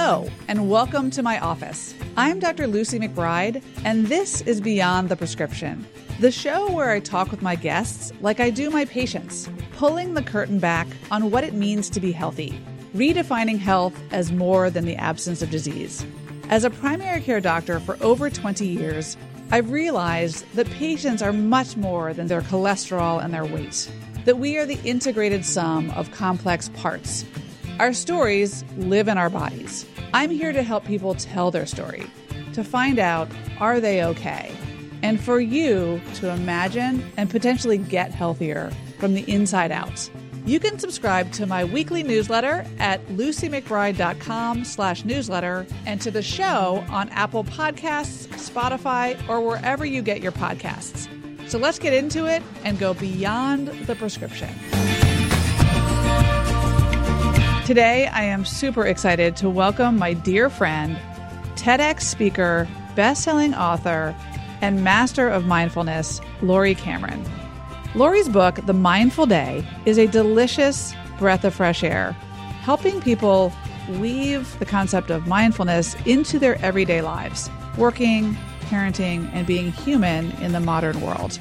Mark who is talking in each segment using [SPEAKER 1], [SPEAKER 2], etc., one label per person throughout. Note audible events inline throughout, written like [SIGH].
[SPEAKER 1] Hello, and welcome to my office. I'm Dr. Lucy McBride, and this is Beyond the Prescription, the show where I talk with my guests like I do my patients, pulling the curtain back on what it means to be healthy, redefining health as more than the absence of disease. As a primary care doctor for over 20 years, I've realized that patients are much more than their cholesterol and their weight, that we are the integrated sum of complex parts our stories live in our bodies. I'm here to help people tell their story, to find out are they okay, and for you to imagine and potentially get healthier from the inside out. You can subscribe to my weekly newsletter at lucymcbride.com slash newsletter and to the show on Apple Podcasts, Spotify, or wherever you get your podcasts. So let's get into it and go beyond the prescription. Today, I am super excited to welcome my dear friend, TEDx speaker, best-selling author, and master of mindfulness, Laurie Cameron. Laurie's book, The Mindful Day, is a delicious breath of fresh air, helping people weave the concept of mindfulness into their everyday lives, working, parenting, and being human in the modern world.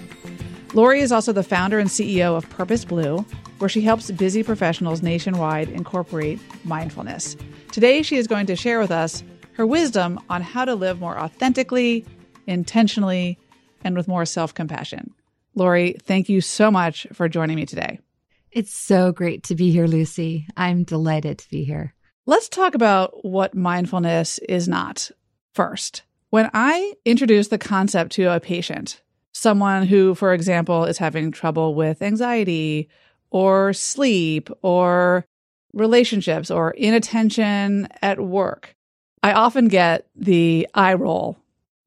[SPEAKER 1] Laurie is also the founder and CEO of PurposeBlue, where she helps busy professionals nationwide incorporate mindfulness. Today, she is going to share with us her wisdom on how to live more authentically, intentionally, and with more self compassion. Laurie, thank you so much for joining me today.
[SPEAKER 2] It's so great to be here, Lucy. I'm delighted to be here.
[SPEAKER 1] Let's talk about what mindfulness is not first. When I introduce the concept to a patient, someone who, for example, is having trouble with anxiety or sleep or relationships or inattention at work. I often get the eye roll.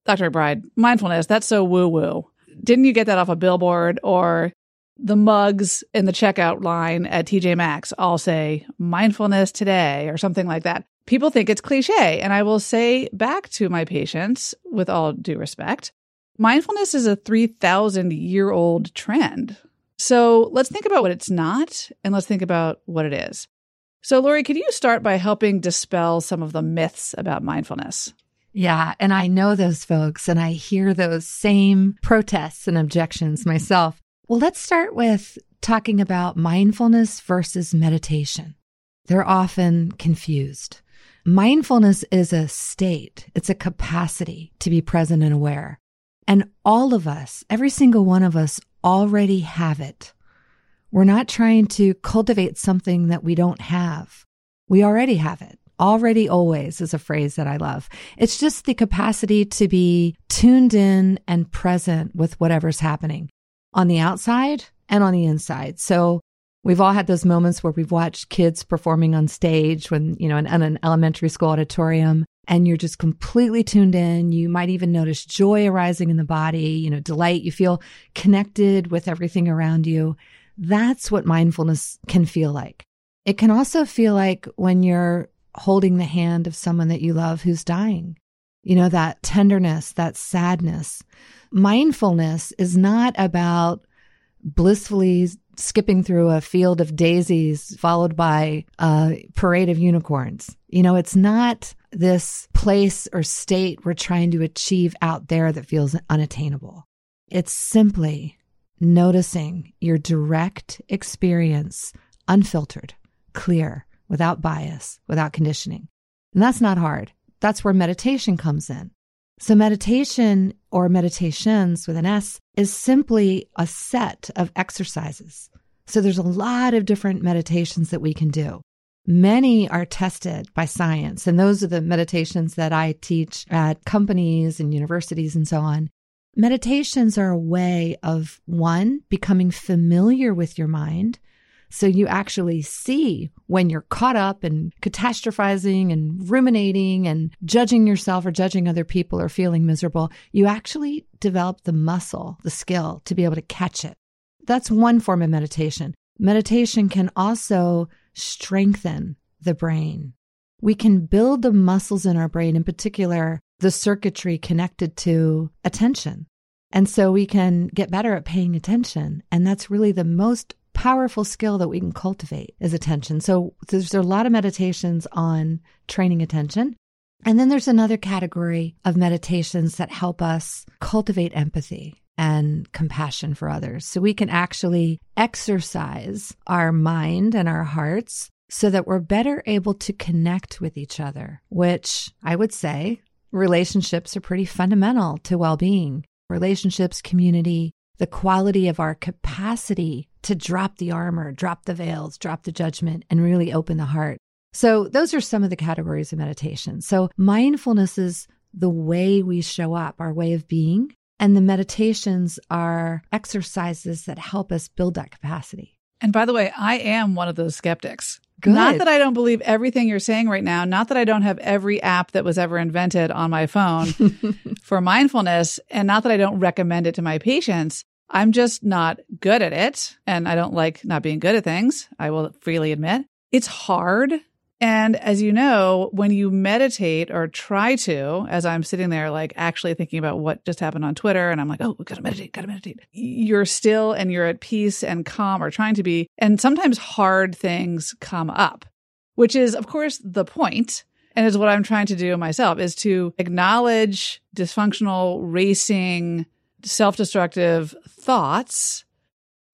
[SPEAKER 1] Dr. McBride, mindfulness, that's so woo woo. Didn't you get that off a billboard or the mugs in the checkout line at TJ Maxx all say mindfulness today or something like that. People think it's cliche. And I will say back to my patients, with all due respect, mindfulness is a 3,000 year old trend. So let's think about what it's not and let's think about what it is. So, Laurie, could you start by helping dispel some of the myths about mindfulness?
[SPEAKER 2] Yeah. And I know those folks and I hear those same protests and objections myself. Well, let's start with talking about mindfulness versus meditation. They're often confused. Mindfulness is a state, it's a capacity to be present and aware. And all of us, every single one of us already have it. We're not trying to cultivate something that we don't have. We already have it. Already always is a phrase that I love. It's just the capacity to be tuned in and present with whatever's happening on the outside and on the inside. So we've all had those moments where we've watched kids performing on stage when, you know, in, in an elementary school auditorium and you're just completely tuned in. You might even notice joy arising in the body, you know, delight. You feel connected with everything around you. That's what mindfulness can feel like. It can also feel like when you're holding the hand of someone that you love who's dying. You know, that tenderness, that sadness. Mindfulness is not about blissfully skipping through a field of daisies followed by a parade of unicorns. You know, it's not this place or state we're trying to achieve out there that feels unattainable. It's simply noticing your direct experience, unfiltered, clear, without bias, without conditioning. And that's not hard. That's where meditation comes in. So meditation or meditations with an S is simply a set of exercises. So there's a lot of different meditations that we can do. Many are tested by science, and those are the meditations that I teach at companies and universities and so on. Meditations are a way of one, becoming familiar with your mind. So you actually see when you're caught up in catastrophizing and ruminating and judging yourself or judging other people or feeling miserable, you actually develop the muscle, the skill to be able to catch it. That's one form of meditation. Meditation can also strengthen the brain. We can build the muscles in our brain, in particular, the circuitry connected to attention. And so we can get better at paying attention. And that's really the most powerful skill that we can cultivate is attention. So there's a lot of meditations on training attention. And then there's another category of meditations that help us cultivate empathy and compassion for others. So we can actually exercise our mind and our hearts so that we're better able to connect with each other, which I would say relationships are pretty fundamental to well being. Relationships, community, the quality of our capacity to drop the armor, drop the veils, drop the judgment, and really open the heart. So, those are some of the categories of meditation. So, mindfulness is the way we show up, our way of being. And the meditations are exercises that help us build that capacity.
[SPEAKER 1] And by the way, I am one of those skeptics.
[SPEAKER 2] Good.
[SPEAKER 1] Not that I don't believe everything you're saying right now, not that I don't have every app that was ever invented on my phone [LAUGHS] for mindfulness, and not that I don't recommend it to my patients. I'm just not good at it. And I don't like not being good at things. I will freely admit it's hard. And as you know, when you meditate or try to, as I'm sitting there, like actually thinking about what just happened on Twitter, and I'm like, oh, we gotta meditate, gotta meditate. You're still and you're at peace and calm or trying to be. And sometimes hard things come up, which is, of course, the point and is what I'm trying to do myself is to acknowledge dysfunctional, racing, self destructive thoughts,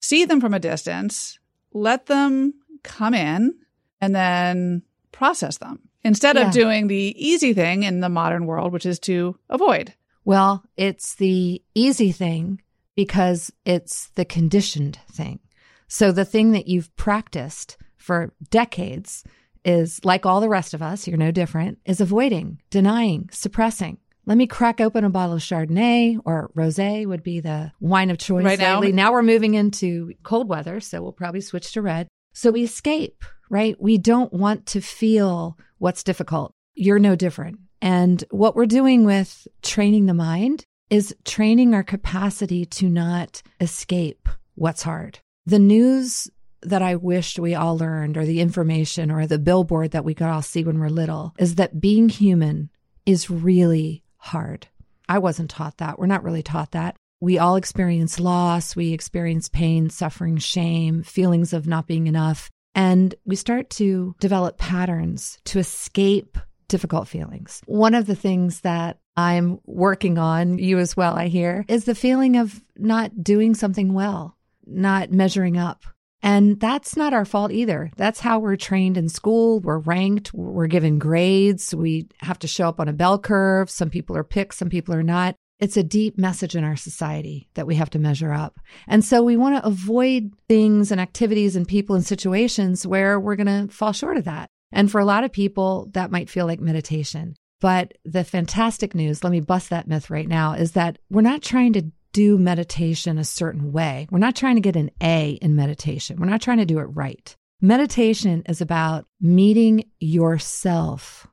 [SPEAKER 1] see them from a distance, let them come in, and then process them instead
[SPEAKER 2] Yeah.
[SPEAKER 1] of doing the easy thing in the modern world, which is to avoid.
[SPEAKER 2] Well, it's the easy thing because it's the conditioned thing. So the thing that you've practiced for decades is like all the rest of us, you're no different, is avoiding, denying, suppressing. Let me crack open a bottle of Chardonnay or rosé would be the wine of choice
[SPEAKER 1] Right now.
[SPEAKER 2] Now we're moving into cold weather, so we'll probably switch to red. So we escape, right? We don't want to feel what's difficult. You're no different. And what we're doing with training the mind is training our capacity to not escape what's hard. The news that I wished we all learned, or the information, or the billboard that we could all see when we're little, is that being human is really hard. I wasn't taught that. We're not really taught that. We all experience loss, we experience pain, suffering, shame, feelings of not being enough. And we start to develop patterns to escape difficult feelings. One of the things that I'm working on, you as well, I hear, is the feeling of not doing something well, not measuring up. And that's not our fault either. That's how we're trained in school. We're ranked, we're given grades, we have to show up on a bell curve. Some people are picked, some people are not. It's a deep message in our society that we have to measure up. And so we want to avoid things and activities and people and situations where we're going to fall short of that. And for a lot of people, that might feel like meditation. But the fantastic news, let me bust that myth right now, is that we're not trying to do meditation a certain way. We're not trying to get an A in meditation. We're not trying to do it right. Meditation is about meeting yourself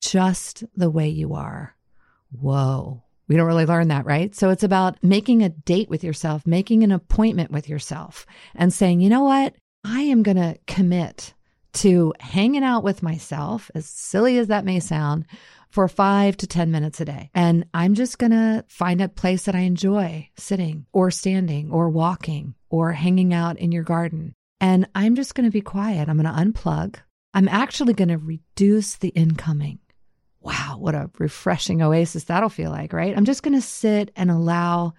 [SPEAKER 2] just the way you are. Whoa. We don't really learn that, right? So it's about making a date with yourself, making an appointment with yourself, and saying, you know what? I am going to commit to hanging out with myself, as silly as that may sound, for five to 10 minutes a day. And I'm just going to find a place that I enjoy sitting or standing or walking or hanging out in your garden. And I'm just going to be quiet. I'm going to unplug. I'm actually going to reduce the incoming. Wow, what a refreshing oasis that'll feel like, right? I'm just going to sit and allow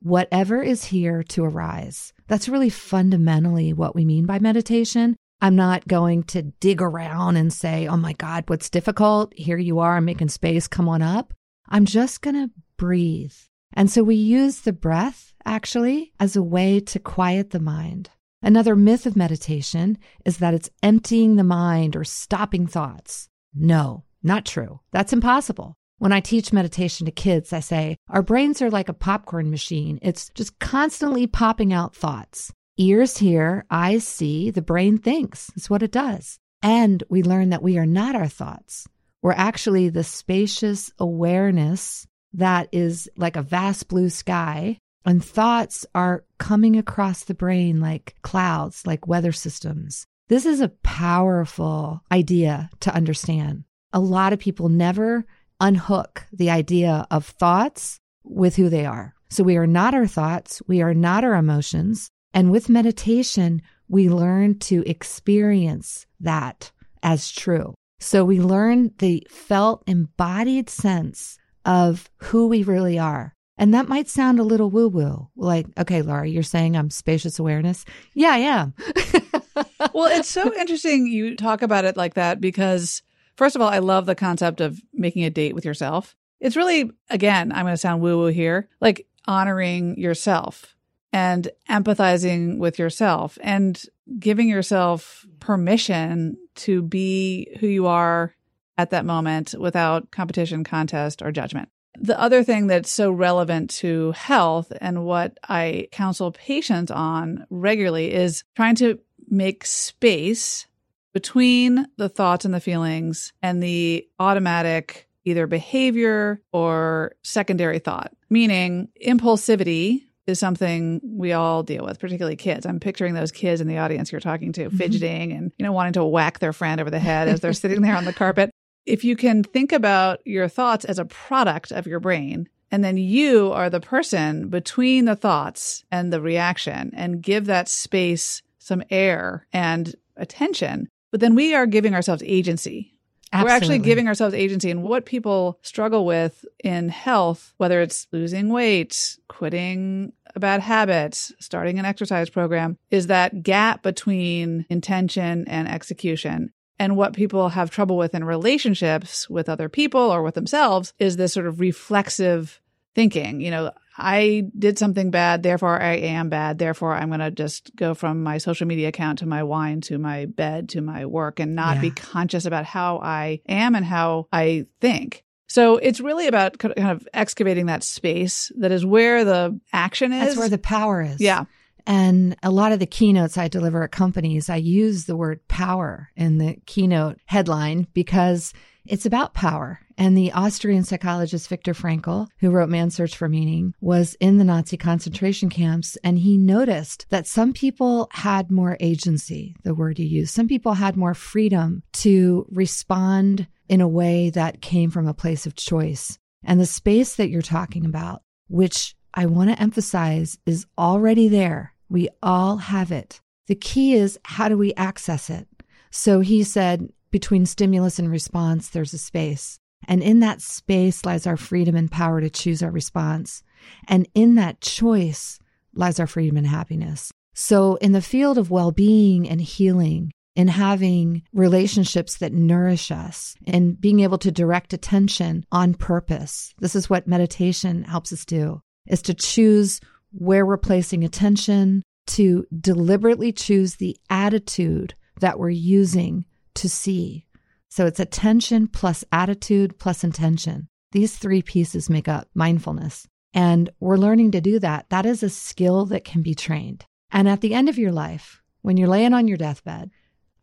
[SPEAKER 2] whatever is here to arise. That's really fundamentally what we mean by meditation. I'm not going to dig around and say, oh my God, what's difficult? Here you are, I'm making space, come on up. I'm just going to breathe. And so we use the breath actually as a way to quiet the mind. Another myth of meditation is that it's emptying the mind or stopping thoughts. No, not true. That's impossible. When I teach meditation to kids, I say, our brains are like a popcorn machine. It's just constantly popping out thoughts. Ears hear, eyes see, the brain thinks. It's what it does. And we learn that we are not our thoughts. We're actually the spacious awareness that is like a vast blue sky. And thoughts are coming across the brain like clouds, like weather systems. This is a powerful idea to understand. A lot of people never unhook the idea of thoughts with who they are. So we are not our thoughts. We are not our emotions. And with meditation, we learn to experience that as true. So we learn the felt embodied sense of who we really are. And that might sound a little woo woo. Like, okay, Laura, you're saying I'm spacious awareness? Yeah, I am. [LAUGHS]
[SPEAKER 1] well, it's so interesting you talk about it like that because, first of all, I love the concept of making a date with yourself. It's really, again, I'm going to sound woo woo here, like honoring yourself and empathizing with yourself and giving yourself permission to be who you are at that moment without competition, contest, or judgment. The other thing that's so relevant to health and what I counsel patients on regularly is trying to make space between the thoughts and the feelings and the automatic either behavior or secondary thought, meaning impulsivity is something we all deal with, particularly kids. I'm picturing those kids in the audience you're talking to, mm-hmm. fidgeting and, you know, wanting to whack their friend over the head as they're sitting there on the carpet. If you can think about your thoughts as a product of your brain, and then you are the person between the thoughts and the reaction and give that space some air and attention, but then we are giving ourselves agency. Absolutely. We're actually giving ourselves agency. And what people struggle with in health, whether it's losing weight, quitting a bad habit, starting an exercise program, is that gap between intention and execution. And what people have trouble with in relationships with other people or with themselves is this sort of reflexive thinking. You know, I did something bad, therefore I am bad. Therefore, I'm going to just go from my social media account to my wine to my bed to my work and not yeah. be conscious about how I am and how I think. So it's really about kind of excavating that space that is where the action is.
[SPEAKER 2] That's where the power is.
[SPEAKER 1] Yeah.
[SPEAKER 2] And a lot of the keynotes I deliver at companies, I use the word power in the keynote headline because it's about power. And the Austrian psychologist Viktor Frankl, who wrote Man's Search for Meaning, was in the Nazi concentration camps and he noticed that some people had more agency, the word he used. Some people had more freedom to respond in a way that came from a place of choice. And the space that you're talking about, which I want to emphasize is already there. We all have it. The key is how do we access it? So he said, between stimulus and response, there's a space. And in that space lies our freedom and power to choose our response. And in that choice lies our freedom and happiness. So, in the field of well being and healing, in having relationships that nourish us, and being able to direct attention on purpose, this is what meditation helps us do, is to choose where we're placing attention, to deliberately choose the attitude that we're using to see. So it's attention plus attitude plus intention. These three pieces make up mindfulness. And we're learning to do that. That is a skill that can be trained. And at the end of your life, when you're laying on your deathbed,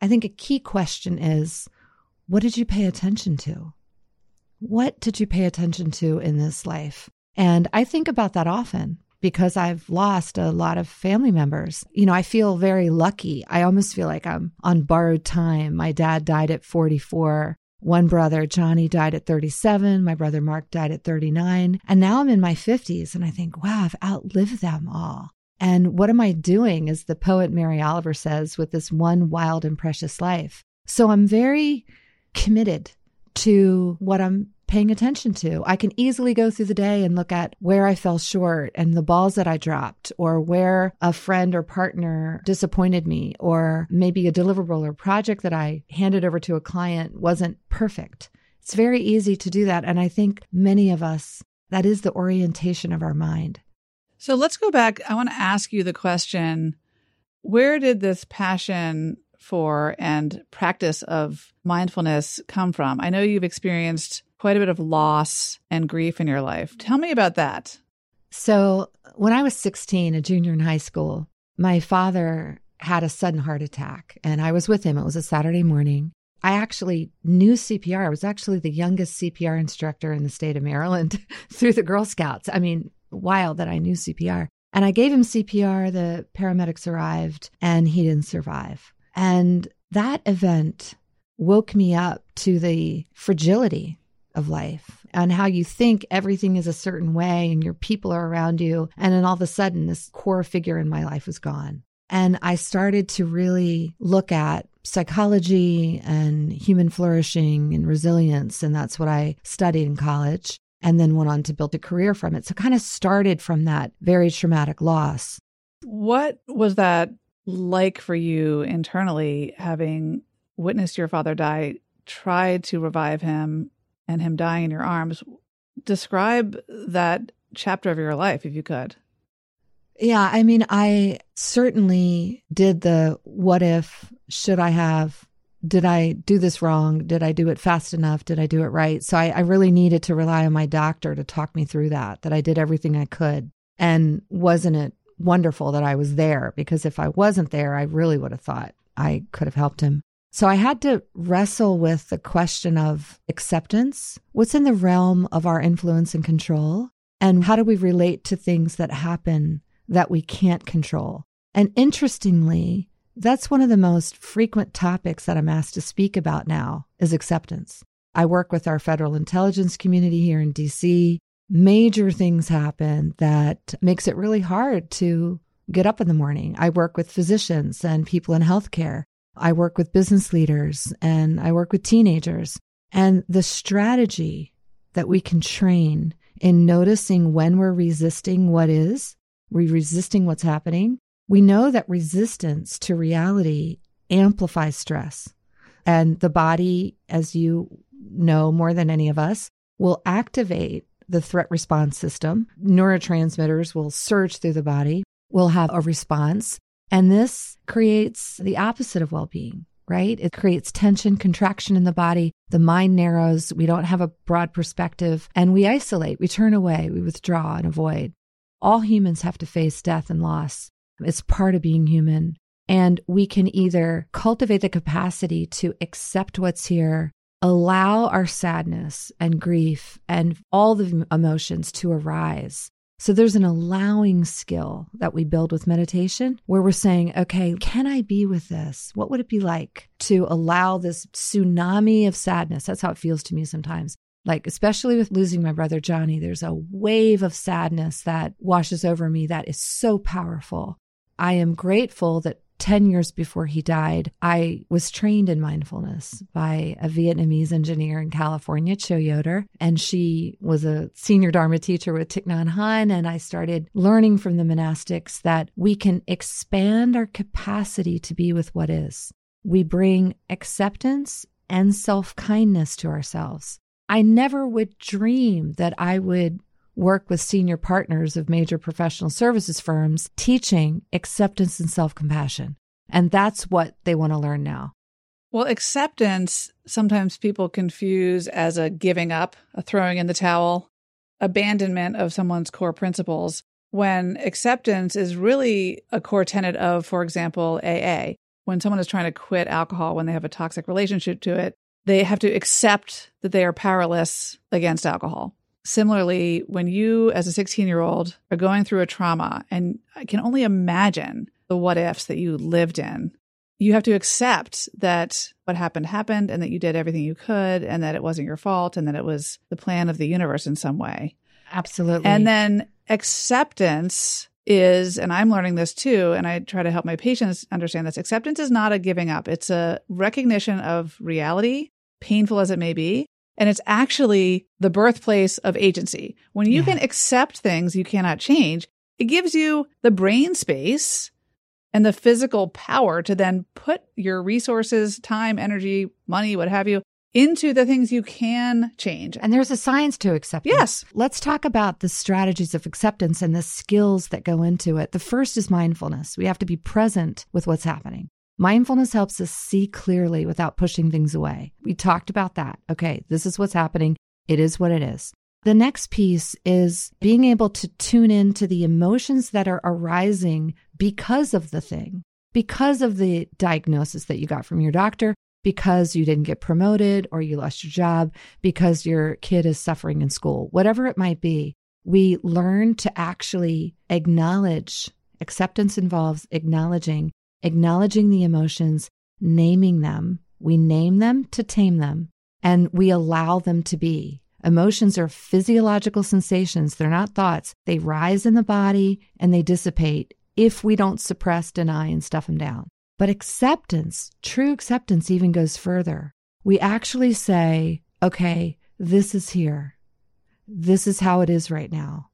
[SPEAKER 2] I think a key question is what did you pay attention to? What did you pay attention to in this life? And I think about that often because I've lost a lot of family members. You know, I feel very lucky. I almost feel like I'm on borrowed time. My dad died at 44. One brother, Johnny, died at 37. My brother, Mark, died at 39. And now I'm in my 50s and I think, wow, I've outlived them all. And what am I doing, as the poet Mary Oliver says, with this one wild and precious life? So I'm very committed to what I'm paying attention to. I can easily go through the day and look at where I fell short and the balls that I dropped, or where a friend or partner disappointed me, or maybe a deliverable or project that I handed over to a client wasn't perfect. It's very easy to do that. And I think many of us, that is the orientation of our mind.
[SPEAKER 1] So let's go back. I want to ask you the question where did this passion for and practice of mindfulness come from? I know you've experienced quite a bit of loss and grief in your life. Tell me about that.
[SPEAKER 2] So, when I was 16, a junior in high school, my father had a sudden heart attack and I was with him. It was a Saturday morning. I actually knew CPR. I was actually the youngest CPR instructor in the state of Maryland [LAUGHS] through the Girl Scouts. I mean, wild that I knew CPR. And I gave him CPR. The paramedics arrived and he didn't survive. And that event woke me up to the fragility of life, and how you think everything is a certain way and your people are around you. And then all of a sudden, this core figure in my life was gone. And I started to really look at psychology and human flourishing and resilience. And that's what I studied in college and then went on to build a career from it. So kind of started from that very traumatic loss.
[SPEAKER 1] What was that like for you internally, having witnessed your father die, tried to revive him, and him dying in your arms? Describe that chapter of your life, if you could.
[SPEAKER 2] Yeah, I mean, I certainly did the what if, should I have, did I do this wrong? Did I do it fast enough? Did I do it right? So I, I really needed to rely on my doctor to talk me through that, that I did everything I could. And wasn't it wonderful that I was there? Because if I wasn't there, I really would have thought I could have helped him. So I had to wrestle with the question of acceptance. What's in the realm of our influence and control? And how do we relate to things that happen that we can't control. And interestingly, that's one of the most frequent topics that I'm asked to speak about now is acceptance. I work with our federal intelligence community here in DC. Major things happen that makes it really hard to get up in the morning. I work with physicians and people in healthcare. I work with business leaders and I work with teenagers. And the strategy that we can train in noticing when we're resisting what is we're resisting what's happening. We know that resistance to reality amplifies stress. And the body, as you know more than any of us, will activate the threat response system. Neurotransmitters will surge through the body, will have a response. And this creates the opposite of well being, right? It creates tension, contraction in the body. The mind narrows. We don't have a broad perspective and we isolate, we turn away, we withdraw and avoid. All humans have to face death and loss. It's part of being human. And we can either cultivate the capacity to accept what's here, allow our sadness and grief and all the emotions to arise. So there's an allowing skill that we build with meditation where we're saying, okay, can I be with this? What would it be like to allow this tsunami of sadness? That's how it feels to me sometimes like especially with losing my brother Johnny, there's a wave of sadness that washes over me that is so powerful. I am grateful that 10 years before he died, I was trained in mindfulness by a Vietnamese engineer in California, Cho Yoder. And she was a senior Dharma teacher with Thich Nhat Hanh. And I started learning from the monastics that we can expand our capacity to be with what is. We bring acceptance and self kindness to ourselves. I never would dream that I would work with senior partners of major professional services firms teaching acceptance and self compassion. And that's what they want to learn now.
[SPEAKER 1] Well, acceptance, sometimes people confuse as a giving up, a throwing in the towel, abandonment of someone's core principles, when acceptance is really a core tenet of, for example, AA. When someone is trying to quit alcohol when they have a toxic relationship to it, they have to accept that they are powerless against alcohol. Similarly, when you, as a 16 year old, are going through a trauma, and I can only imagine the what ifs that you lived in, you have to accept that what happened happened and that you did everything you could and that it wasn't your fault and that it was the plan of the universe in some way.
[SPEAKER 2] Absolutely.
[SPEAKER 1] And then acceptance is, and I'm learning this too, and I try to help my patients understand this acceptance is not a giving up, it's a recognition of reality painful as it may be. And it's actually the birthplace of agency. When you yeah. can accept things you cannot change, it gives you the brain space and the physical power to then put your resources, time, energy, money, what have you, into the things you can change.
[SPEAKER 2] And there's a science to acceptance.
[SPEAKER 1] Yes.
[SPEAKER 2] Let's talk about the strategies of acceptance and the skills that go into it. The first is mindfulness. We have to be present with what's happening. Mindfulness helps us see clearly without pushing things away. We talked about that. Okay, this is what's happening. It is what it is. The next piece is being able to tune into the emotions that are arising because of the thing, because of the diagnosis that you got from your doctor, because you didn't get promoted or you lost your job, because your kid is suffering in school, whatever it might be. We learn to actually acknowledge. Acceptance involves acknowledging acknowledging the emotions, naming them. We name them to tame them, and we allow them to be. Emotions are physiological sensations, they're not thoughts. They rise in the body and they dissipate if we don't suppress, deny, and stuff them down. But acceptance, true acceptance, even goes further. We actually say, okay, this is here. This is how it is right now.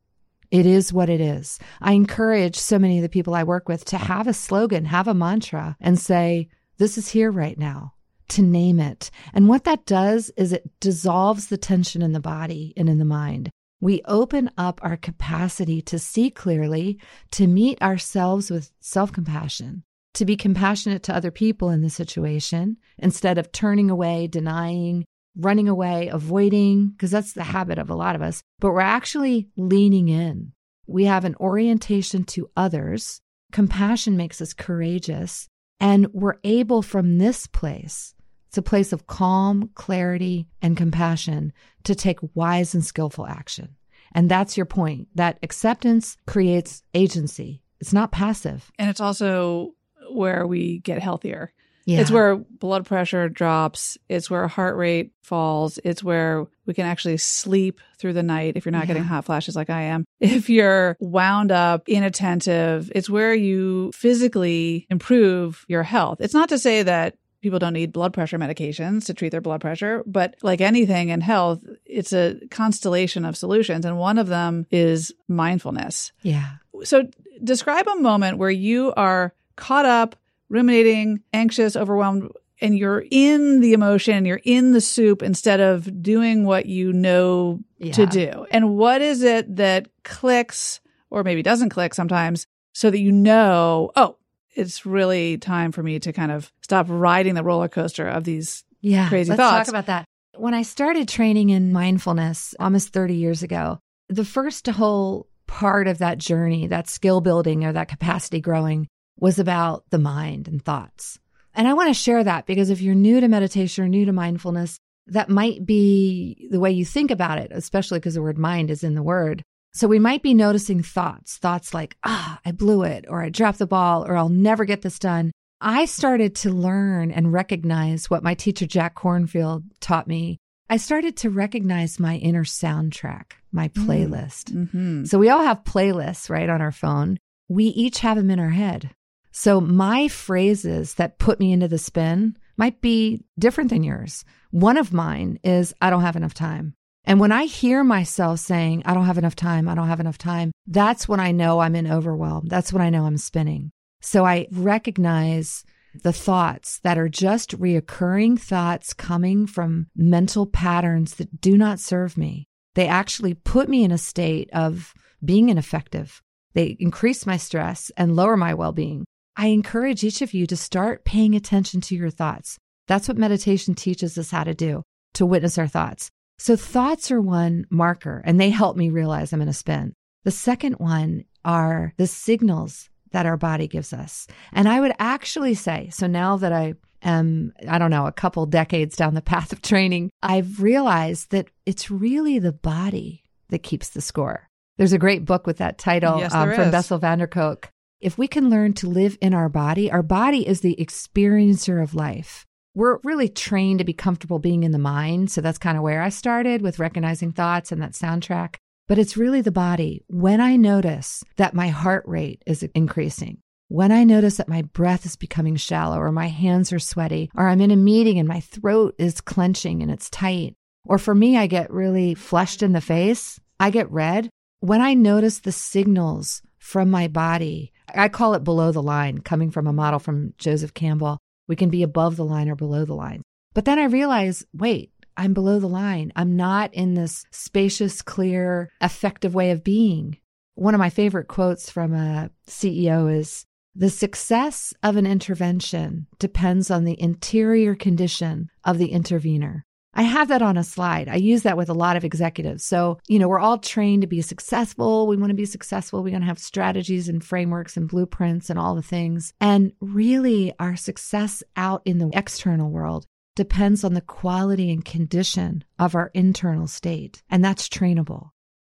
[SPEAKER 2] It is what it is. I encourage so many of the people I work with to have a slogan, have a mantra, and say, This is here right now, to name it. And what that does is it dissolves the tension in the body and in the mind. We open up our capacity to see clearly, to meet ourselves with self compassion, to be compassionate to other people in the situation instead of turning away, denying, running away, avoiding, because that's the mm-hmm. habit of a lot of us, but we're actually leaning in. We have an orientation to others. Compassion makes us courageous. And we're able from this place, it's a place of calm, clarity, and compassion to take wise and skillful action. And that's your point that acceptance creates agency. It's not passive.
[SPEAKER 1] And it's also where we get healthier.
[SPEAKER 2] Yeah.
[SPEAKER 1] It's where blood pressure drops. It's where heart rate falls. It's where we can actually sleep through the night if you're not
[SPEAKER 2] Yeah.
[SPEAKER 1] getting hot flashes like I am. [LAUGHS] If you're wound up, inattentive, it's where you physically improve your health. It's not to say that people don't need blood pressure medications to treat their blood pressure, but like anything in health, it's a constellation of solutions. And one of them is mindfulness.
[SPEAKER 2] yeah.
[SPEAKER 1] So describe a moment where you are caught up, ruminating, anxious, overwhelmed, and you're in the emotion, you're in the soup instead of doing what you know to do. And what is it that clicks or maybe doesn't click sometimes so that you know, oh, it's really time for me to kind of stop riding the roller coaster of these
[SPEAKER 2] Yeah.
[SPEAKER 1] Crazy
[SPEAKER 2] Let's
[SPEAKER 1] thoughts.
[SPEAKER 2] talk about that. When I started training in mindfulness almost 30 years ago, the first whole part of that journey, that skill building or that capacity growing, was about the mind and thoughts. And I want to share that because if you're new to meditation or new to mindfulness, that might be the way you think about it, especially because the word mind is in the word. So we might be noticing thoughts, thoughts like, ah, I blew it, or I dropped the ball, or I'll never get this done. I started to learn and recognize what my teacher, Jack Kornfield, taught me. I started to recognize my inner soundtrack, my playlist.
[SPEAKER 1] Mm-hmm.
[SPEAKER 2] So we all have playlists, right, on our phone. We each have them in our head. So my phrases that put me into the spin might be different than yours. One of mine is, I don't have enough time. And when I hear myself saying, I don't have enough time, I don't have enough time, that's when I know I'm in overwhelm. That's when I know I'm spinning. So I recognize the thoughts that are just reoccurring thoughts coming from mental patterns that do not serve me. They actually put me in a state of being ineffective. They increase my stress and lower my well being. I encourage each of you to start paying attention to your thoughts. That's what meditation teaches us how to do, to witness our thoughts. So, thoughts are one marker, and they help me realize I'm in a spin. The second one are the signals that our body gives us. And I would actually say, so now that I am, I don't know, a couple decades down the path of training, I've realized that it's really the body that keeps the score. There's a great book with that title
[SPEAKER 1] Yes,
[SPEAKER 2] um, from
[SPEAKER 1] is.
[SPEAKER 2] Bessel van der Kolk. If we can learn to live in our body, our body is the experiencer of life. We're really trained to be comfortable being in the mind. So that's kind of where I started with recognizing thoughts and that soundtrack. But it's really the body. When I notice that my heart rate is increasing, when I notice that my breath is becoming shallow or my hands are sweaty, or I'm in a meeting and my throat is clenching and it's tight, or for me, I get really flushed in the face, I get red. When I notice the signals from my body, I call it below the line, coming from a model from Joseph Campbell. We can be above the line or below the line. But then I realize, wait, I'm below the line. I'm not in this spacious, clear, effective way of being. One of my favorite quotes from a CEO is The success of an intervention depends on the interior condition of the intervener. I have that on a slide. I use that with a lot of executives. So, you know, we're all trained to be successful. We want to be successful. We're going to have strategies and frameworks and blueprints and all the things. And really, our success out in the external world depends on the quality and condition of our internal state. And that's trainable.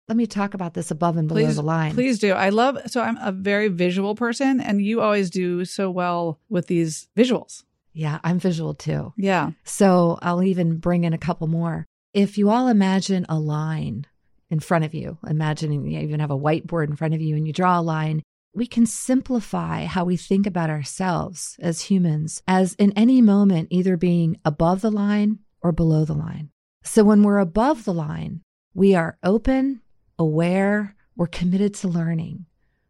[SPEAKER 2] Let me talk about this above and below
[SPEAKER 1] please,
[SPEAKER 2] the line.
[SPEAKER 1] Please do. I love, so I'm a very visual person and you always do so well with these visuals.
[SPEAKER 2] Yeah, I'm visual too.
[SPEAKER 1] Yeah.
[SPEAKER 2] So I'll even bring in a couple more. if you all imagine a line in front of you, imagining you even have a whiteboard in front of you and you draw a line, we can simplify how we think about ourselves as humans as in any moment either being above the line or below the line. So when we're above the line, we are open, aware, we're committed to learning.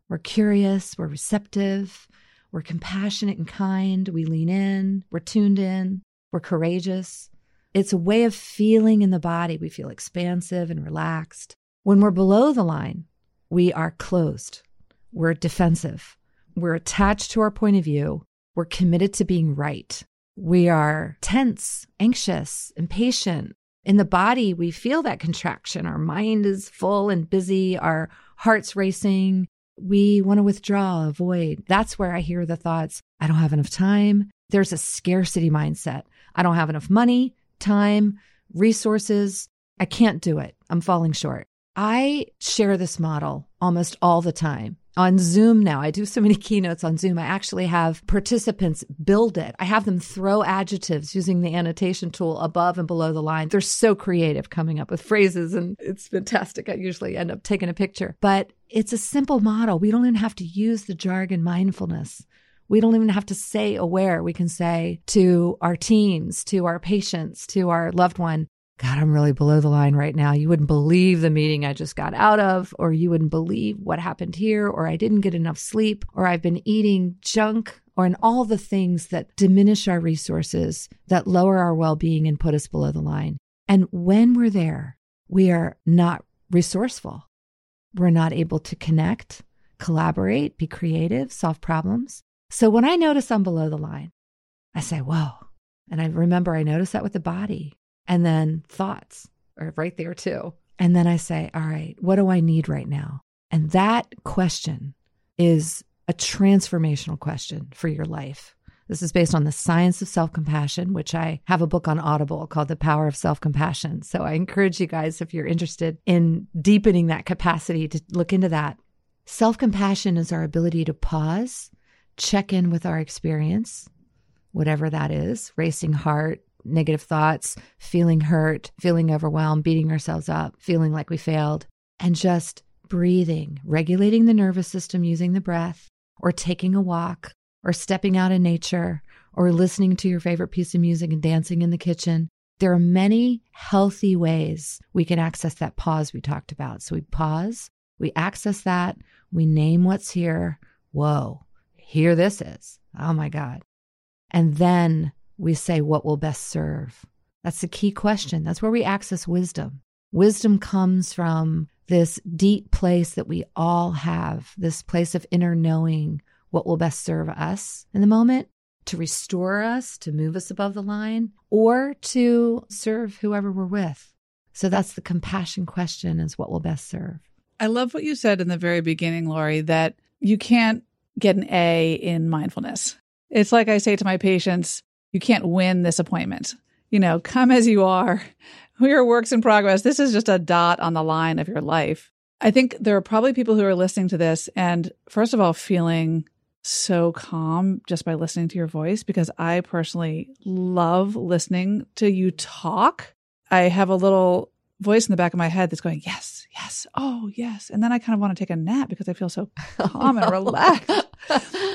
[SPEAKER 2] We're curious, we're receptive, we're compassionate and kind, we lean in, we're tuned in, we're courageous. It's a way of feeling in the body. We feel expansive and relaxed. When we're below the line, we are closed. We're defensive. We're attached to our point of view. We're committed to being right. We are tense, anxious, impatient. In the body, we feel that contraction. Our mind is full and busy. Our heart's racing. We want to withdraw, avoid. That's where I hear the thoughts I don't have enough time. There's a scarcity mindset. I don't have enough money time, resources. I can't do it. I'm falling short. I share this model almost all the time. On Zoom now, I do so many [LAUGHS] keynotes on Zoom. I actually have participants build it. I have them throw adjectives using the annotation tool above and below the line. They're so creative coming up with phrases and it's fantastic. I usually end up taking a picture, but it's a simple model. We don't even have to use the jargon mindfulness. We don't even have to say aware. We can say to our teams, to our patients, to our loved one, God, I'm really below the line right now. You wouldn't believe the meeting I just got out of, or you wouldn't believe what happened here, or I didn't get enough sleep, or I've been eating junk, or in all the things that diminish our resources, that lower our well being and put us below the line. And when we're there, we are not resourceful. We're not able to connect, collaborate, be creative, solve problems. So when I notice I'm below the line, I say, whoa. And I remember I notice that with the body and then thoughts are right there too. And then I say, all right, what do I need right now? And that question is a transformational question for your life. This is based on the science of self compassion, which I have a book on Audible called The Power of Self Compassion. So I encourage you guys, if you're interested in deepening that capacity, to look into that. Self compassion is our ability to pause check in with our experience, whatever that is racing heart, negative thoughts, feeling hurt, feeling overwhelmed, beating ourselves up, feeling like we failed, and just breathing, regulating the nervous system using the breath, or taking a walk, or stepping out in nature, or listening to your favorite piece of music and dancing in the kitchen. There are many healthy ways we can access that pause we talked about. So we pause, we access that, we name what's here. Whoa, here this is. Oh my God. And then we say, what will best serve? That's the key question. That's where we access wisdom. Wisdom comes from this deep place that we all have, this place of inner knowing what will best serve us in the moment, to restore us, to move us above the line, or to serve whoever we're with. So that's the compassion question is what will best serve.
[SPEAKER 1] I love what you said in the very beginning, Laurie, that you can't get an A in mindfulness. It's like I say to my patients, you can't win this appointment. You know, come as you are. [LAUGHS] We are works in progress. This is just a dot on the line of your life. I think there are probably people who are listening to this and, first of all, feeling so calm just by listening to your voice because I personally love listening to you talk. I have a little voice in the back of my head that's going, yes, yes, oh, yes. And then I kind of want to take a nap because I feel so [LAUGHS] oh, calm and relaxed.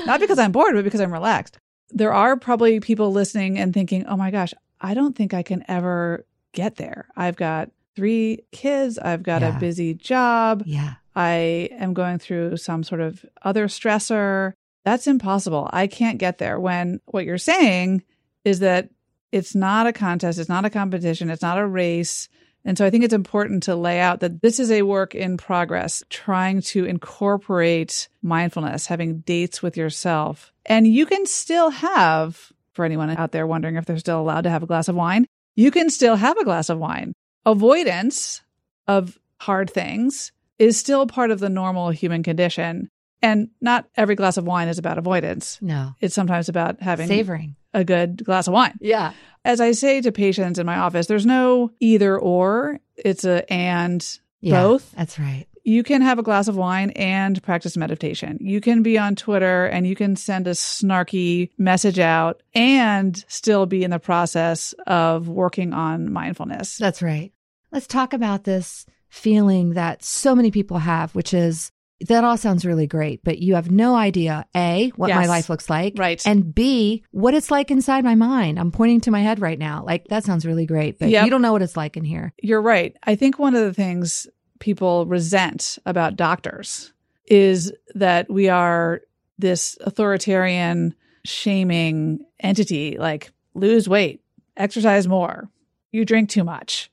[SPEAKER 1] Not because I'm bored, but because I'm relaxed. There are probably people listening and thinking, oh my gosh, I don't think I can ever get there. I've got three kids, I've got yeah. a busy job.
[SPEAKER 2] Yeah.
[SPEAKER 1] I am going through some sort of other stressor. That's impossible. I can't get there. When what you're saying is that it's not a contest, it's not a competition, it's not a race and so I think it's important to lay out that this is a work in progress, trying to incorporate mindfulness, having dates with yourself. And you can still have, for anyone out there wondering if they're still allowed to have a glass of wine, you can still have a glass of wine. Avoidance of hard things is still part of the normal human condition. And not every glass of wine is about avoidance.
[SPEAKER 2] No.
[SPEAKER 1] It's sometimes about having
[SPEAKER 2] savoring
[SPEAKER 1] a good glass of wine.
[SPEAKER 2] Yeah.
[SPEAKER 1] As I say to patients in my office, there's no either or, it's a and yeah, both.
[SPEAKER 2] That's right.
[SPEAKER 1] You can have a glass of wine and practice meditation. You can be on Twitter and you can send a snarky message out and still be in the process of working on mindfulness.
[SPEAKER 2] That's right. let's talk about this feeling that so many people have, which is that all sounds really great, but you have no idea A, what
[SPEAKER 1] Yes.
[SPEAKER 2] my life looks like.
[SPEAKER 1] Right.
[SPEAKER 2] And B, what it's like inside my mind. I'm pointing to my head right now. Like, that sounds really great, but
[SPEAKER 1] Yep.
[SPEAKER 2] you don't know what it's like in here.
[SPEAKER 1] You're right. I think one of the things people resent about doctors is that we are this authoritarian, shaming entity like lose weight, exercise more, you drink too much.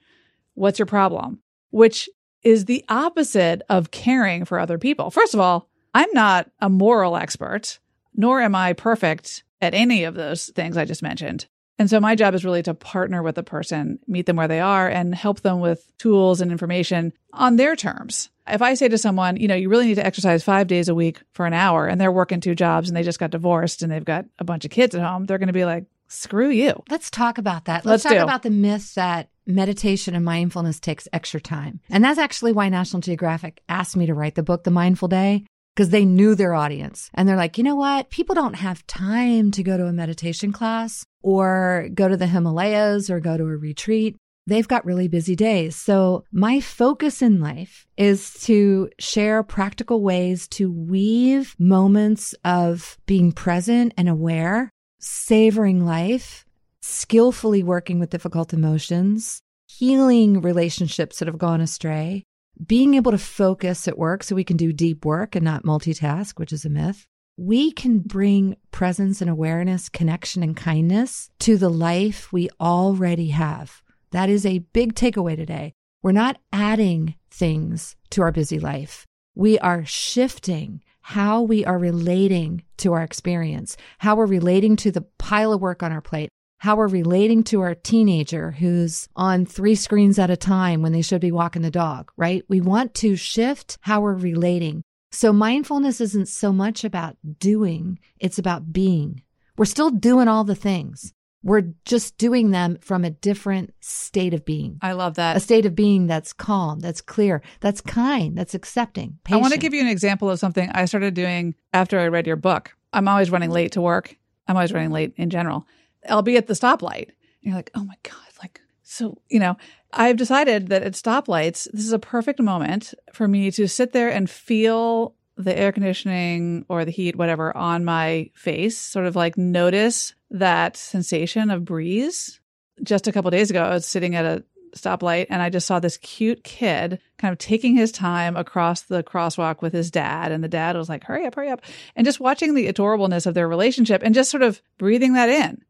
[SPEAKER 1] What's your problem? Which is the opposite of caring for other people. First of all, I'm not a moral expert, nor am I perfect at any of those things I just mentioned. And so my job is really to partner with the person, meet them where they are, and help them with tools and information on their terms. If I say to someone, you know, you really need to exercise five days a week for an hour, and they're working two jobs and they just got divorced and they've got a bunch of kids at home, they're going to be like, screw you.
[SPEAKER 2] Let's talk about that.
[SPEAKER 1] Let's
[SPEAKER 2] Let's, talk
[SPEAKER 1] do.
[SPEAKER 2] about the myth that meditation and mindfulness takes extra time. And that's actually why National Geographic asked me to write the book, The Mindful Day, because they knew their audience. And they're like, you know what? People don't have time to go to a meditation class or go to the Himalayas or go to a retreat. They've got really busy days. So my focus in life is to share practical ways to weave moments of being present and aware, savoring life, skillfully working with difficult emotions, healing relationships that have gone astray, being able to focus at work so we can do deep work and not multitask, which is a myth. We can bring presence and awareness, connection and kindness to the life we already have. That is a big takeaway today. We're not adding things to our busy life. We are shifting how we are relating to our experience, how we're relating to the pile of work on our plate, how we're relating to our teenager who's on three screens at a time when they should be walking the dog, right? We want to shift how we're relating. So mindfulness isn't so much about doing, it's about being. We're still doing all the things. We're just doing them from a different state of being.
[SPEAKER 1] I love that.
[SPEAKER 2] A state of being that's calm, that's clear, that's kind, that's accepting.
[SPEAKER 1] I want to give you an example of something I started doing after I read your book. I'm always running late to work. I'm always running late in general. I'll be at the stoplight. And you're like, oh my God. Like, so, you know, I've decided that at stoplights, this is a perfect moment for me to sit there and feel the air conditioning or the heat, whatever, on my face, sort of like notice that sensation of breeze. Just a couple days ago, I was sitting at a stoplight and I just saw this cute kid kind of taking his time across the crosswalk with his dad. And the dad was like, hurry up, hurry up. And just watching the adorableness of their relationship and just sort of breathing that in.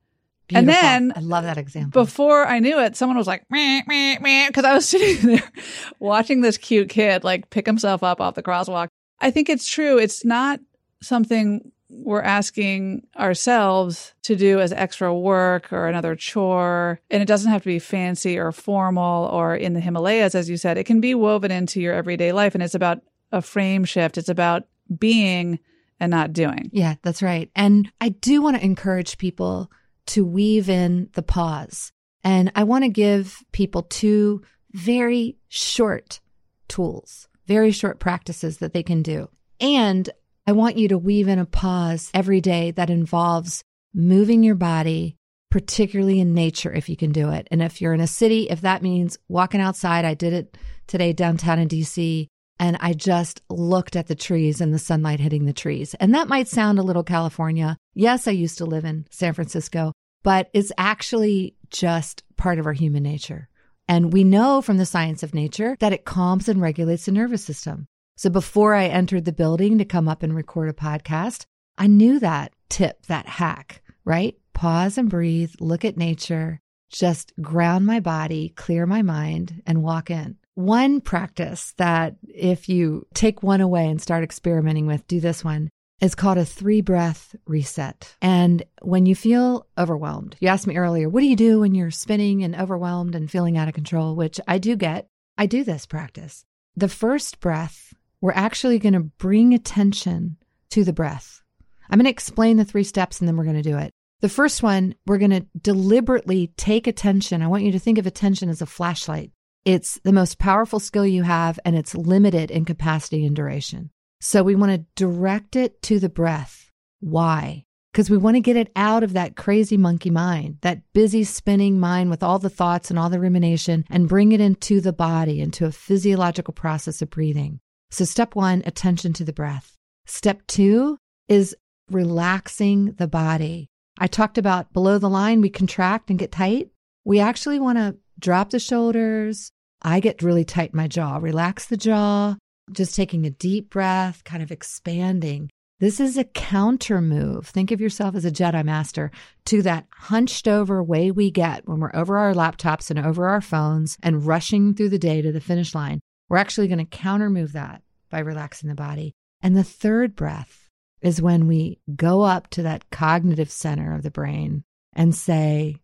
[SPEAKER 1] And then-
[SPEAKER 2] I love that example.
[SPEAKER 1] Before I knew it, someone was like, Meh meh meh because I was [LAUGHS] sitting there watching this cute kid like pick himself up off the crosswalk. I think it's true. It's not something we're asking ourselves to do as extra work or another chore. And it doesn't have to be fancy or formal or in the Himalayas, as you said. It can be woven into your everyday life. And it's about a frame shift. It's about being and not doing.
[SPEAKER 2] Yeah, that's right. And I do want to encourage people to weave in the pause. And I want to give people two very short tools, very short practices that they can do. And I want you to weave in a pause every day that involves moving your body, particularly in nature, if you can do it. And if you're in a city, if that means walking outside, I did it today downtown in DC and I just looked at the trees and the sunlight hitting the trees. And that might sound a little California. Yes, I used to live in San Francisco, but it's actually just part of our human nature. And we know from the science of nature that it calms and regulates the nervous system. So before I entered the building to come up and record a podcast, I knew that tip, that hack, right? Pause and breathe, look at nature, just ground my body, clear my mind, and walk in. One practice that if you take one away and start experimenting with, do this one, is called a three breath reset. And when you feel overwhelmed, you asked me earlier, what do you do when you're spinning and overwhelmed and feeling out of control? Which I do get. I do this practice. The first breath, we're actually going to bring attention to the breath. I'm going to explain the three steps and then we're going to do it. The first one, we're going to deliberately take attention. I want you to think of attention as a flashlight. It's the most powerful skill you have and it's limited in capacity and duration. So we want to direct it to the breath. Why? because we want to get it out of that crazy monkey mind, that busy spinning mind with all the thoughts and all the rumination, and bring it into the body, into a physiological process of breathing. So, step one, attention to the breath. Step two is relaxing the body. I talked about below the line, we contract and get tight. We actually want to drop the shoulders. I get really tight in my jaw, relax the jaw, just taking a deep breath, kind of expanding. This is a counter move. Think of yourself as a Jedi master to that hunched over way we get when we're over our laptops and over our phones and rushing through the day to the finish line. We're actually going to counter move that by relaxing the body. And the third breath is when we go up to that cognitive center of the brain and say,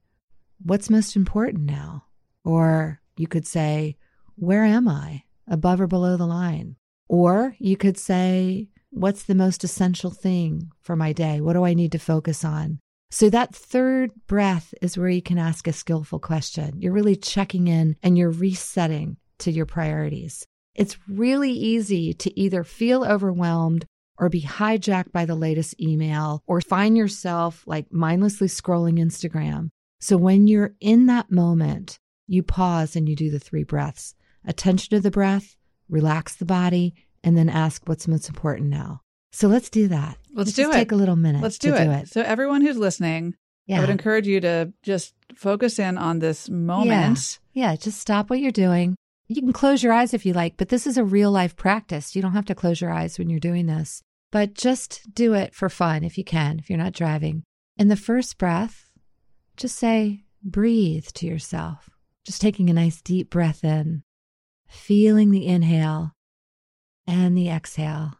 [SPEAKER 2] What's most important now? Or you could say, Where am I? Above or below the line? Or you could say, What's the most essential thing for my day? What do I need to focus on? So, that third breath is where you can ask a skillful question. You're really checking in and you're resetting to your priorities. It's really easy to either feel overwhelmed or be hijacked by the latest email or find yourself like mindlessly scrolling Instagram. So, when you're in that moment, you pause and you do the three breaths attention to the breath, relax the body, and then ask what's most important now. So let's do that.
[SPEAKER 1] Let's,
[SPEAKER 2] let's
[SPEAKER 1] do it.
[SPEAKER 2] Take a little minute.
[SPEAKER 1] Let's do it. do it. So everyone who's listening, yeah. I would encourage you to just focus in on this moment.
[SPEAKER 2] Yeah. yeah, just stop what you're doing. You can close your eyes if you like, but this is a real life practice. You don't have to close your eyes when you're doing this, but just do it for fun if you can, if you're not driving. In the first breath, just say, breathe to yourself. Just taking a nice deep breath in, feeling the inhale and the exhale,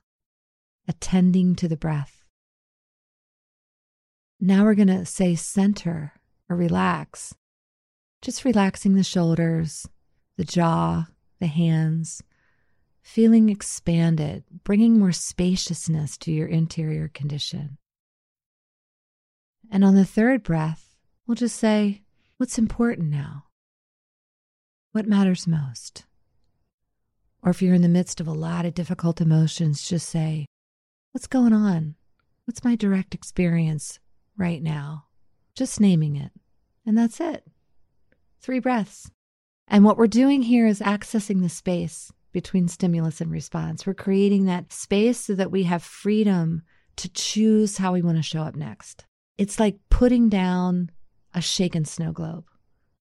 [SPEAKER 2] attending to the breath. Now we're going to say center or relax, just relaxing the shoulders, the jaw, the hands, feeling expanded, bringing more spaciousness to your interior condition. And on the third breath, we'll just say, What's important now? What matters most? Or if you're in the midst of a lot of difficult emotions, just say, What's going on? What's my direct experience right now? Just naming it. And that's it. Three breaths. And what we're doing here is accessing the space between stimulus and response. We're creating that space so that we have freedom to choose how we want to show up next. It's like putting down a shaken snow globe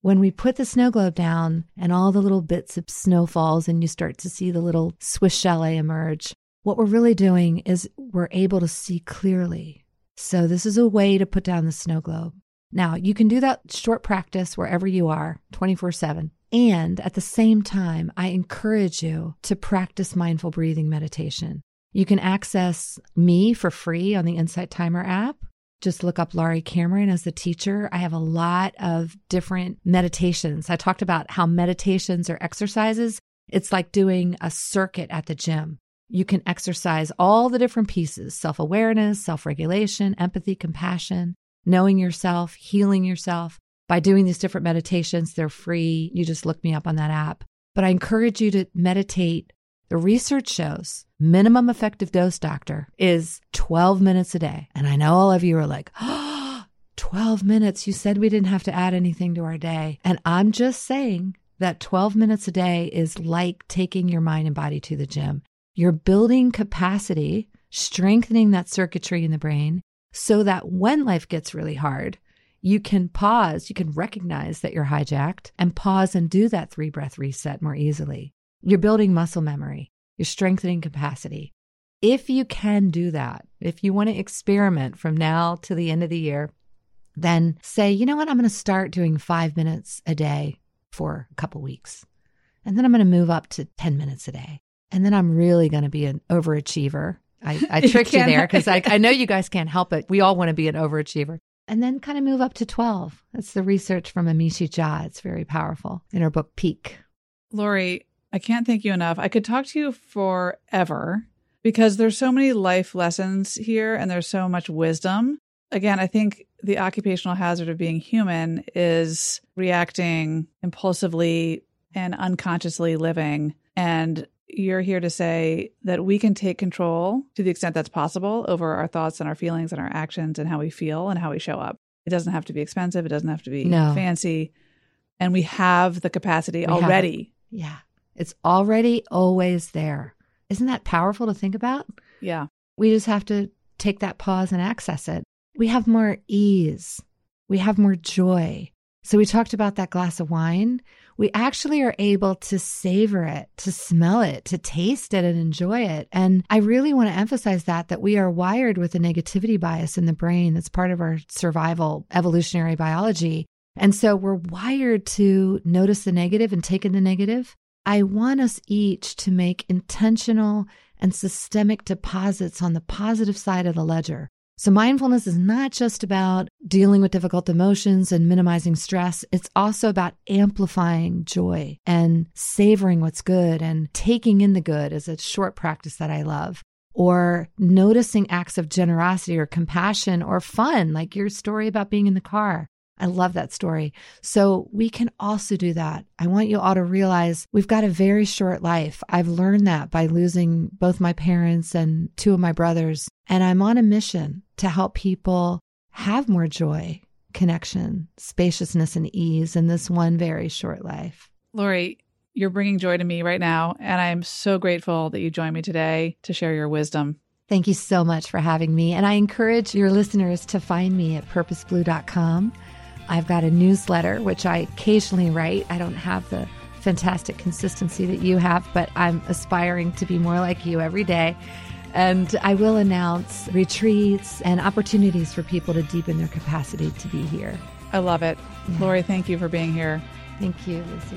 [SPEAKER 2] when we put the snow globe down and all the little bits of snow falls and you start to see the little Swiss chalet emerge, what we're really doing is we're able to see clearly. So, this is a way to put down the snow globe. Now, you can do that short practice wherever you are, 24 7. And at the same time, I encourage you to practice mindful breathing meditation. You can access me for free on the Insight Timer app just look up Laurie Cameron as the teacher. I have a lot of different meditations. I talked about how meditations are exercises. It's like doing a circuit at the gym. You can exercise all the different pieces self awareness, self regulation, empathy, compassion, knowing yourself, healing yourself by doing these different meditations. They're free. You just look me up on that app. But I encourage you to meditate. The research shows minimum effective dose doctor is 12 minutes a day. And I know all of you are like, oh, [GASPS] 12 minutes. You said we didn't have to add anything to our day. And I'm just saying that 12 minutes a day is like taking your mind and body to the gym. You're building capacity, strengthening that circuitry in the brain so that when life gets really hard, you can pause, you can recognize that you're hijacked and pause and do that three breath reset more easily. You're building muscle memory. You're strengthening capacity. If you can do that, if you want to experiment from now to the end of the year, then say, you know what, I'm going to start doing five minutes a day for a couple weeks. And then I'm going to move up to 10 minutes a day. And then I'm really going to be an overachiever. I, [LAUGHS] I tricked you, you there because I, I know you guys can't help it. We all want to be an overachiever. And then kind of move up to 12. That's the research from Amishi Jha. It's very powerful in her book, Peak.
[SPEAKER 1] Laurie, I can't thank you enough. I could talk to you forever because there's so many life lessons here and there's so much wisdom. Again, I think the occupational hazard of being human is reacting impulsively and unconsciously living. And you're here to say that we can take control to the extent that's possible over our thoughts and our feelings and our actions and how we feel and how we show up. It doesn't have to be expensive, it doesn't have to be
[SPEAKER 2] No.
[SPEAKER 1] fancy. And we have the capacity
[SPEAKER 2] We
[SPEAKER 1] already.
[SPEAKER 2] Yeah. It's already always there. Isn't that powerful to think about?
[SPEAKER 1] Yeah.
[SPEAKER 2] We just have to take that pause and access it. We have more ease. We have more joy. So we talked about that glass of wine. We actually are able to savor it, to smell it, to taste it and enjoy it. And I really want to emphasize that that we are wired with a negativity bias in the brain that's part of our survival evolutionary biology. And so we're wired to notice the negative and take in the negative. I want us each to make intentional and systemic deposits on the positive side of the ledger. So, mindfulness is not just about dealing with difficult emotions and minimizing stress. It's also about amplifying joy and savoring what's good and taking in the good is a short practice that I love. Or noticing acts of generosity or compassion or fun, like your story about being in the car. I love that story. So we can also do that. I want you all to realize we've got a very short life. I've learned that by losing both my parents and two of my brothers. And I'm on a mission to help people have more joy, connection, spaciousness, and ease in this one very short life.
[SPEAKER 1] Laurie, you're bringing joy to me right now. And I'm so grateful that you joined me today to share your wisdom.
[SPEAKER 2] Thank you so much for having me. And I encourage your listeners to find me at purposeblue.com. I've got a newsletter, which I occasionally write. I don't have the fantastic consistency that you have, but I'm aspiring to be more like you every day. And I will announce retreats and opportunities for people to deepen their capacity to be here.
[SPEAKER 1] I love it. Laurie, thank you for being here.
[SPEAKER 2] Thank you, Lucy.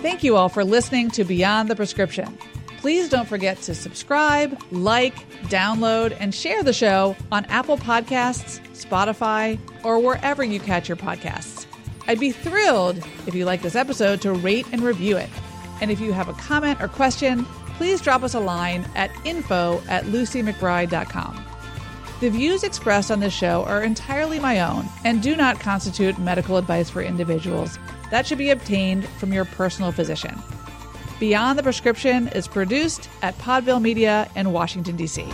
[SPEAKER 1] Thank you all for listening to Beyond the Prescription. Please don't forget to subscribe, like, download, and share the show on Apple Podcasts, Spotify, or wherever you catch your podcasts. I'd be thrilled if you like this episode to rate and review it. And if you have a comment or question, please drop us a line at info at lucymcbride.com. The views expressed on this show are entirely my own and do not constitute medical advice for individuals. That should be obtained from your personal physician. Beyond the Prescription is produced at Podville Media in Washington, D.C.